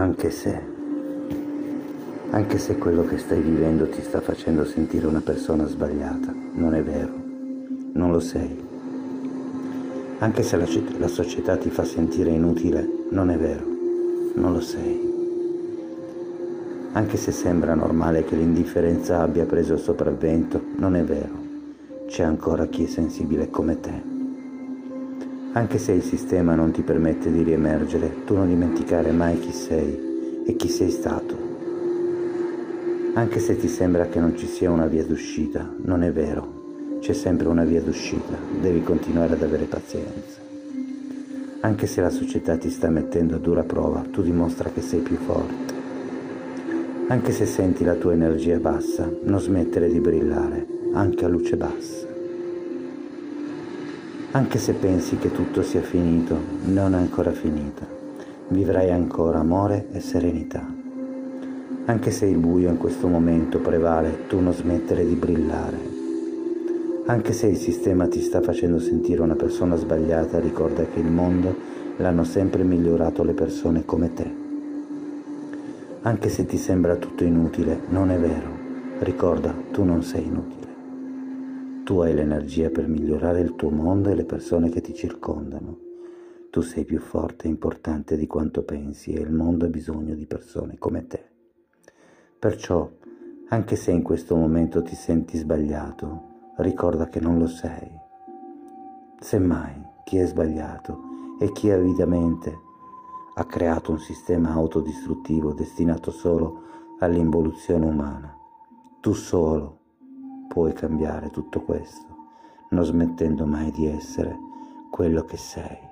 anche se, anche se quello che stai vivendo ti sta facendo sentire una persona sbagliata, non è vero, non lo sei. Anche se la, la società ti fa sentire inutile, non è vero, non lo sei. Anche se sembra normale che l'indifferenza abbia preso il sopravvento, non è vero. C'è ancora chi è sensibile come te. Anche se il sistema non ti permette di riemergere, tu non dimenticare mai chi sei e chi sei stato. Anche se ti sembra che non ci sia una via d'uscita, non è vero. C'è sempre una via d'uscita, devi continuare ad avere pazienza. Anche se la società ti sta mettendo a dura prova, tu dimostra che sei più forte. Anche se senti la tua energia bassa, non smettere di brillare, anche a luce bassa. Anche se pensi che tutto sia finito, non è ancora finita. Vivrai ancora amore e serenità. Anche se il buio in questo momento prevale, tu non smettere di brillare. Anche se il sistema ti sta facendo sentire una persona sbagliata, ricorda che il mondo l'hanno sempre migliorato le persone come te. Anche se ti sembra tutto inutile, non è vero. Ricorda, tu non sei inutile. Tu hai l'energia per migliorare il tuo mondo e le persone che ti circondano. Tu sei più forte e importante di quanto pensi e il mondo ha bisogno di persone come te. Perciò, anche se in questo momento ti senti sbagliato, ricorda che non lo sei. Semmai, chi è sbagliato e chi avidamente ha creato un sistema autodistruttivo destinato solo all'involuzione umana. Tu solo puoi cambiare tutto questo, non smettendo mai di essere quello che sei.